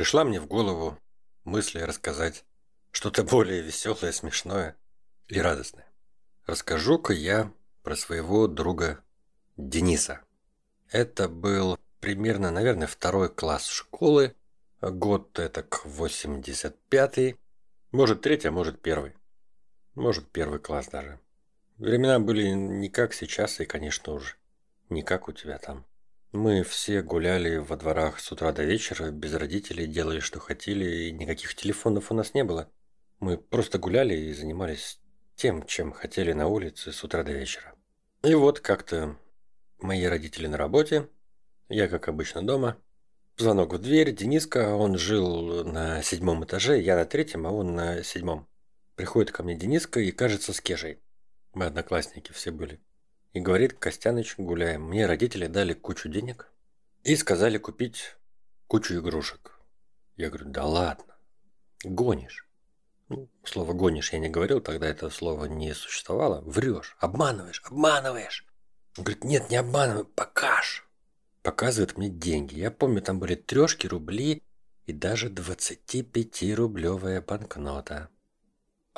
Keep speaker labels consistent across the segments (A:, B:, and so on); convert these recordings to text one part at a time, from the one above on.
A: Пришла мне в голову мысль рассказать что-то более веселое, смешное и радостное. Расскажу-ка я про своего друга Дениса. Это был примерно, наверное, второй класс школы. Год это к 85-й. Может, третий, а может, первый. Может, первый класс даже. Времена были не как сейчас, и, конечно, уже не как у тебя там. Мы все гуляли во дворах с утра до вечера, без родителей, делали, что хотели, и никаких телефонов у нас не было. Мы просто гуляли и занимались тем, чем хотели на улице с утра до вечера. И вот как-то мои родители на работе, я, как обычно, дома. Звонок в дверь, Дениска, он жил на седьмом этаже, я на третьем, а он на седьмом. Приходит ко мне Дениска и, кажется, с Кежей. Мы одноклассники все были. И говорит, Костяныч, гуляем, мне родители дали кучу денег и сказали купить кучу игрушек. Я говорю, да ладно, гонишь. Ну, слово «гонишь» я не говорил, тогда это слово не существовало. Врешь, обманываешь, обманываешь. Он говорит, нет, не обманывай, покаж. Показывает мне деньги. Я помню, там были трешки, рубли и даже 25-рублевая банкнота.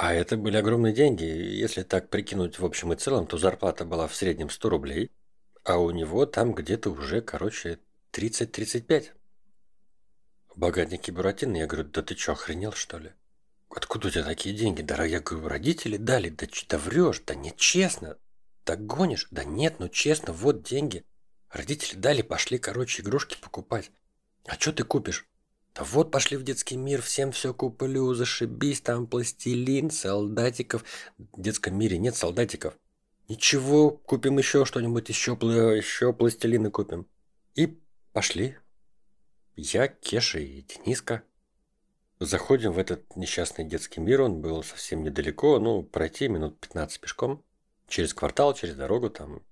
A: А это были огромные деньги. Если так прикинуть в общем и целом, то зарплата была в среднем 100 рублей, а у него там где-то уже, короче, 30-35. Богатенький Буратино, я говорю, да ты что, охренел что ли? Откуда у тебя такие деньги? Да я говорю, родители дали, да что врешь, да нет, честно. Так гонишь? Да нет, ну честно, вот деньги. Родители дали, пошли, короче, игрушки покупать. А что ты купишь? Да вот пошли в детский мир, всем все куплю, зашибись, там пластилин, солдатиков. В детском мире нет солдатиков. Ничего, купим еще что-нибудь, еще, еще пластилины купим. И пошли. Я, Кеша и Дениска. Заходим в этот несчастный детский мир, он был совсем недалеко, ну, пройти минут 15 пешком. Через квартал, через дорогу там.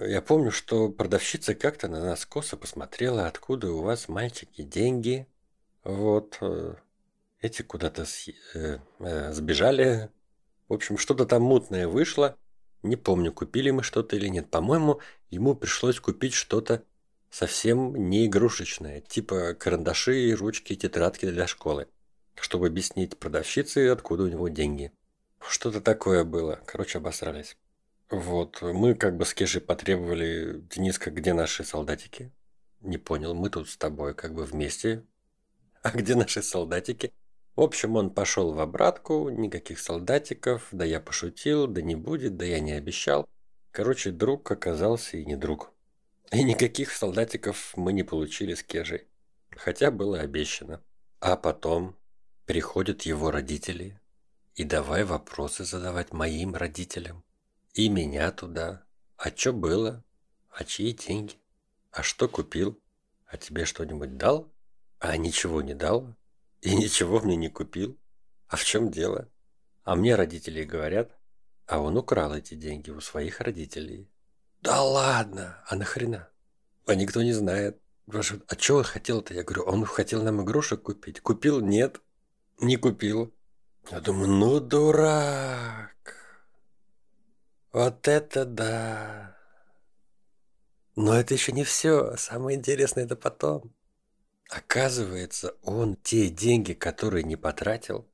A: Я помню, что продавщица как-то на нас косо посмотрела, откуда у вас, мальчики, деньги. Вот. Э, эти куда-то э, э, сбежали. В общем, что-то там мутное вышло. Не помню, купили мы что-то или нет. По-моему, ему пришлось купить что-то совсем не игрушечное, типа карандаши, ручки, тетрадки для школы, чтобы объяснить продавщице, откуда у него деньги. Что-то такое было. Короче, обосрались. Вот, мы как бы с Кешей потребовали, Дениска, где наши солдатики? Не понял, мы тут с тобой как бы вместе а где наши солдатики? В общем, он пошел в обратку, никаких солдатиков, да я пошутил, да не будет, да я не обещал. Короче, друг оказался и не друг. И никаких солдатиков мы не получили с Кежей. Хотя было обещано. А потом приходят его родители и давай вопросы задавать моим родителям. И меня туда. А что было? А чьи деньги? А что купил? А тебе что-нибудь дал? А ничего не дал? И ничего мне не купил? А в чем дело? А мне родители говорят, а он украл эти деньги у своих родителей. Да ладно, а нахрена? А никто не знает. Спрашивают, а что он хотел-то? Я говорю, он хотел нам игрушек купить. Купил? Нет. Не купил. Я думаю, ну дурак. Вот это да. Но это еще не все. Самое интересное это потом. Оказывается, он те деньги, которые не потратил,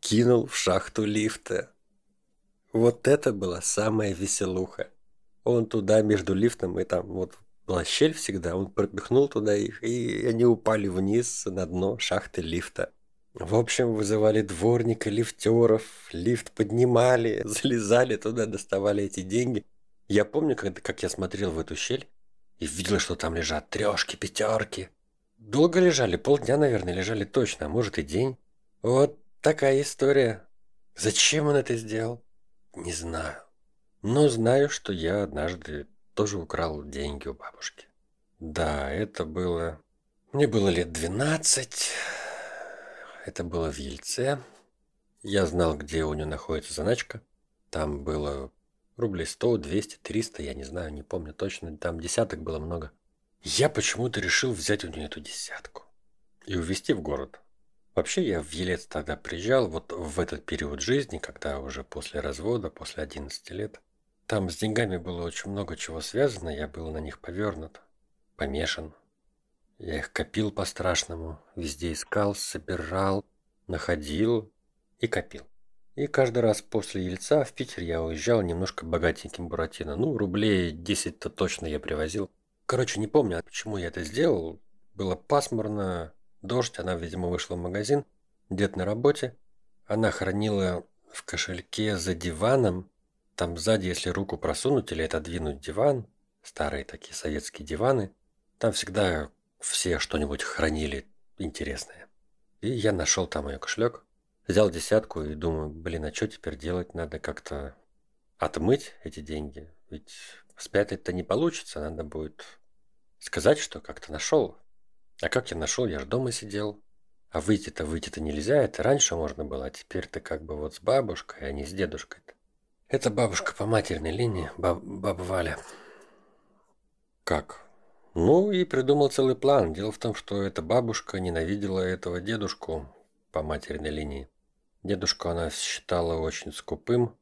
A: кинул в шахту лифта. Вот это была самая веселуха. Он туда между лифтом и там вот была щель всегда, он пропихнул туда их, и они упали вниз на дно шахты лифта. В общем, вызывали дворника, лифтеров, лифт поднимали, залезали туда, доставали эти деньги. Я помню, когда, как я смотрел в эту щель и видел, что там лежат трешки, пятерки. Долго лежали, полдня, наверное, лежали точно, а может и день. Вот такая история. Зачем он это сделал? Не знаю. Но знаю, что я однажды тоже украл деньги у бабушки. Да, это было... Мне было лет 12. Это было в Ельце. Я знал, где у нее находится заначка. Там было рублей 100, 200, 300, я не знаю, не помню точно. Там десяток было много. Я почему-то решил взять у нее эту десятку и увезти в город. Вообще я в Елец тогда приезжал, вот в этот период жизни, когда уже после развода, после 11 лет. Там с деньгами было очень много чего связано, я был на них повернут, помешан. Я их копил по-страшному, везде искал, собирал, находил и копил. И каждый раз после Ельца в Питер я уезжал немножко богатеньким Буратино. Ну, рублей 10-то точно я привозил. Короче, не помню, почему я это сделал. Было пасмурно, дождь, она, видимо, вышла в магазин. Дед на работе. Она хранила в кошельке за диваном. Там сзади, если руку просунуть или отодвинуть диван, старые такие советские диваны, там всегда все что-нибудь хранили интересное. И я нашел там ее кошелек, взял десятку и думаю, блин, а что теперь делать? Надо как-то отмыть эти деньги. Ведь спрятать-то не получится, надо будет сказать, что как-то нашел. А как я нашел? Я же дома сидел. А выйти-то выйти-то нельзя, это раньше можно было, а теперь-то как бы вот с бабушкой, а не с дедушкой-то. Это бабушка по матерной линии, баб, баба Валя. Как? Ну и придумал целый план. Дело в том, что эта бабушка ненавидела этого дедушку по матерной линии. Дедушку она считала очень скупым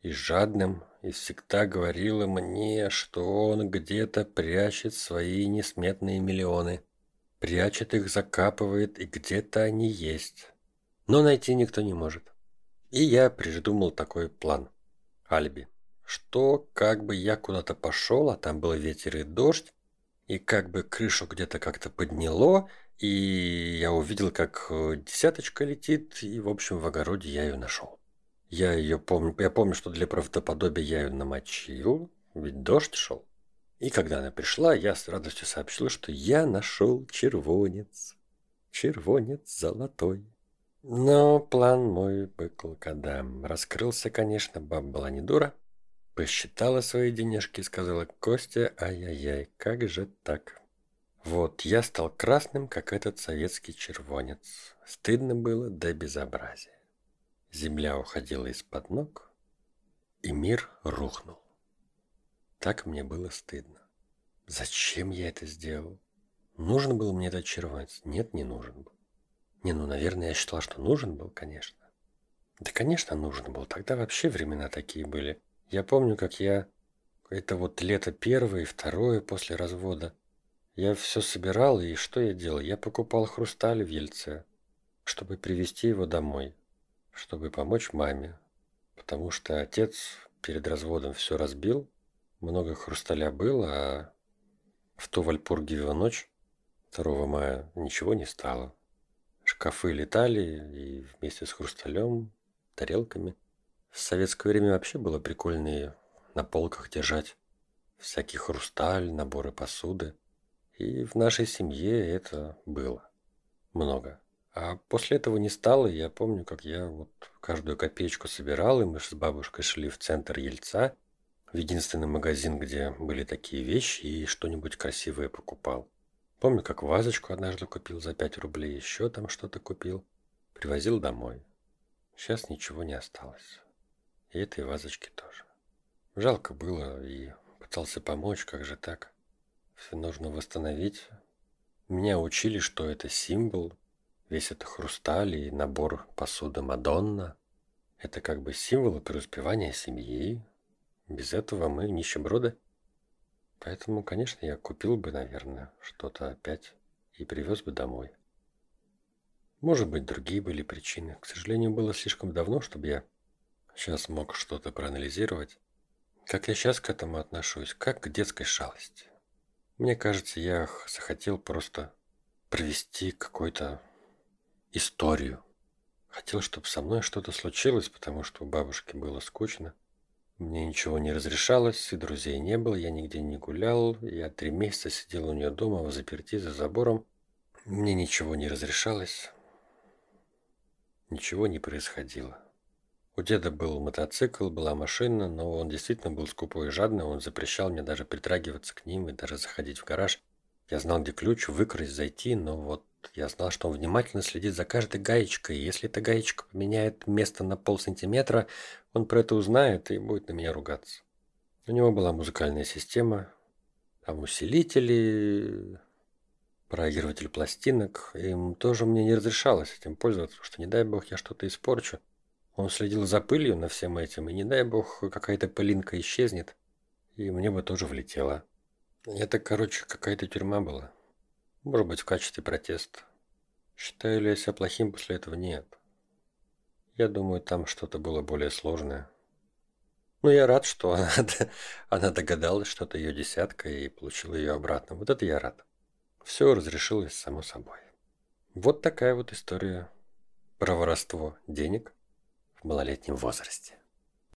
A: и жадным, и всегда говорила мне, что он где-то прячет свои несметные миллионы. Прячет их, закапывает, и где-то они есть. Но найти никто не может. И я придумал такой план. Алиби. Что, как бы я куда-то пошел, а там был ветер и дождь, и как бы крышу где-то как-то подняло, и я увидел, как э, десяточка летит, и, в общем, в огороде я ее нашел. Я ее помню, я помню, что для правдоподобия я ее намочил, ведь дождь шел. И когда она пришла, я с радостью сообщил, что я нашел червонец. Червонец золотой. Но план мой бык когда раскрылся, конечно, баба была не дура. Посчитала свои денежки и сказала, Костя, ай-яй-яй, как же так? Вот, я стал красным, как этот советский червонец. Стыдно было до безобразия. Земля уходила из-под ног, и мир рухнул. Так мне было стыдно. Зачем я это сделал? Нужен был мне этот червонец? Нет, не нужен был. Не, ну, наверное, я считал, что нужен был, конечно. Да, конечно, нужен был. Тогда вообще времена такие были. Я помню, как я... Это вот лето первое и второе после развода. Я все собирал, и что я делал? Я покупал хрусталь в Ельце, чтобы привезти его домой, чтобы помочь маме. Потому что отец перед разводом все разбил, много хрусталя было, а в ту Вальпургиеву ночь 2 мая ничего не стало. Шкафы летали, и вместе с хрусталем, тарелками. В советское время вообще было прикольно на полках держать всякий хрусталь, наборы посуды. И в нашей семье это было много. А после этого не стало. Я помню, как я вот каждую копеечку собирал, и мы с бабушкой шли в центр Ельца, в единственный магазин, где были такие вещи, и что-нибудь красивое покупал. Помню, как вазочку однажды купил за 5 рублей, еще там что-то купил. Привозил домой. Сейчас ничего не осталось. И этой вазочки тоже. Жалко было и пытался помочь, как же так? Все нужно восстановить. Меня учили, что это символ, весь это хрусталь и набор посуды Мадонна. Это как бы символ преуспевания семьи. Без этого мы нищеброды. Поэтому, конечно, я купил бы, наверное, что-то опять и привез бы домой. Может быть, другие были причины. К сожалению, было слишком давно, чтобы я Сейчас мог что-то проанализировать. Как я сейчас к этому отношусь? Как к детской шалости. Мне кажется, я захотел просто провести какую-то историю. Хотел, чтобы со мной что-то случилось, потому что у бабушки было скучно. Мне ничего не разрешалось, и друзей не было, я нигде не гулял. Я три месяца сидел у нее дома в заперти за забором. Мне ничего не разрешалось. Ничего не происходило. У деда был мотоцикл, была машина, но он действительно был скупой и жадный, он запрещал мне даже притрагиваться к ним и даже заходить в гараж. Я знал, где ключ, выкрасть, зайти, но вот я знал, что он внимательно следит за каждой гаечкой, и если эта гаечка поменяет место на полсантиметра, он про это узнает и будет на меня ругаться. У него была музыкальная система, там усилители, проигрыватель пластинок, им тоже мне не разрешалось этим пользоваться, потому что, не дай бог, я что-то испорчу. Он следил за пылью на всем этим, и не дай бог, какая-то пылинка исчезнет, и мне бы тоже влетело. Это, короче, какая-то тюрьма была. Может быть, в качестве протеста. Считаю ли я себя плохим после этого? Нет. Я думаю, там что-то было более сложное. Но я рад, что она, она догадалась, что это ее десятка и получила ее обратно. Вот это я рад. Все разрешилось само собой. Вот такая вот история про воровство денег в малолетнем возрасте.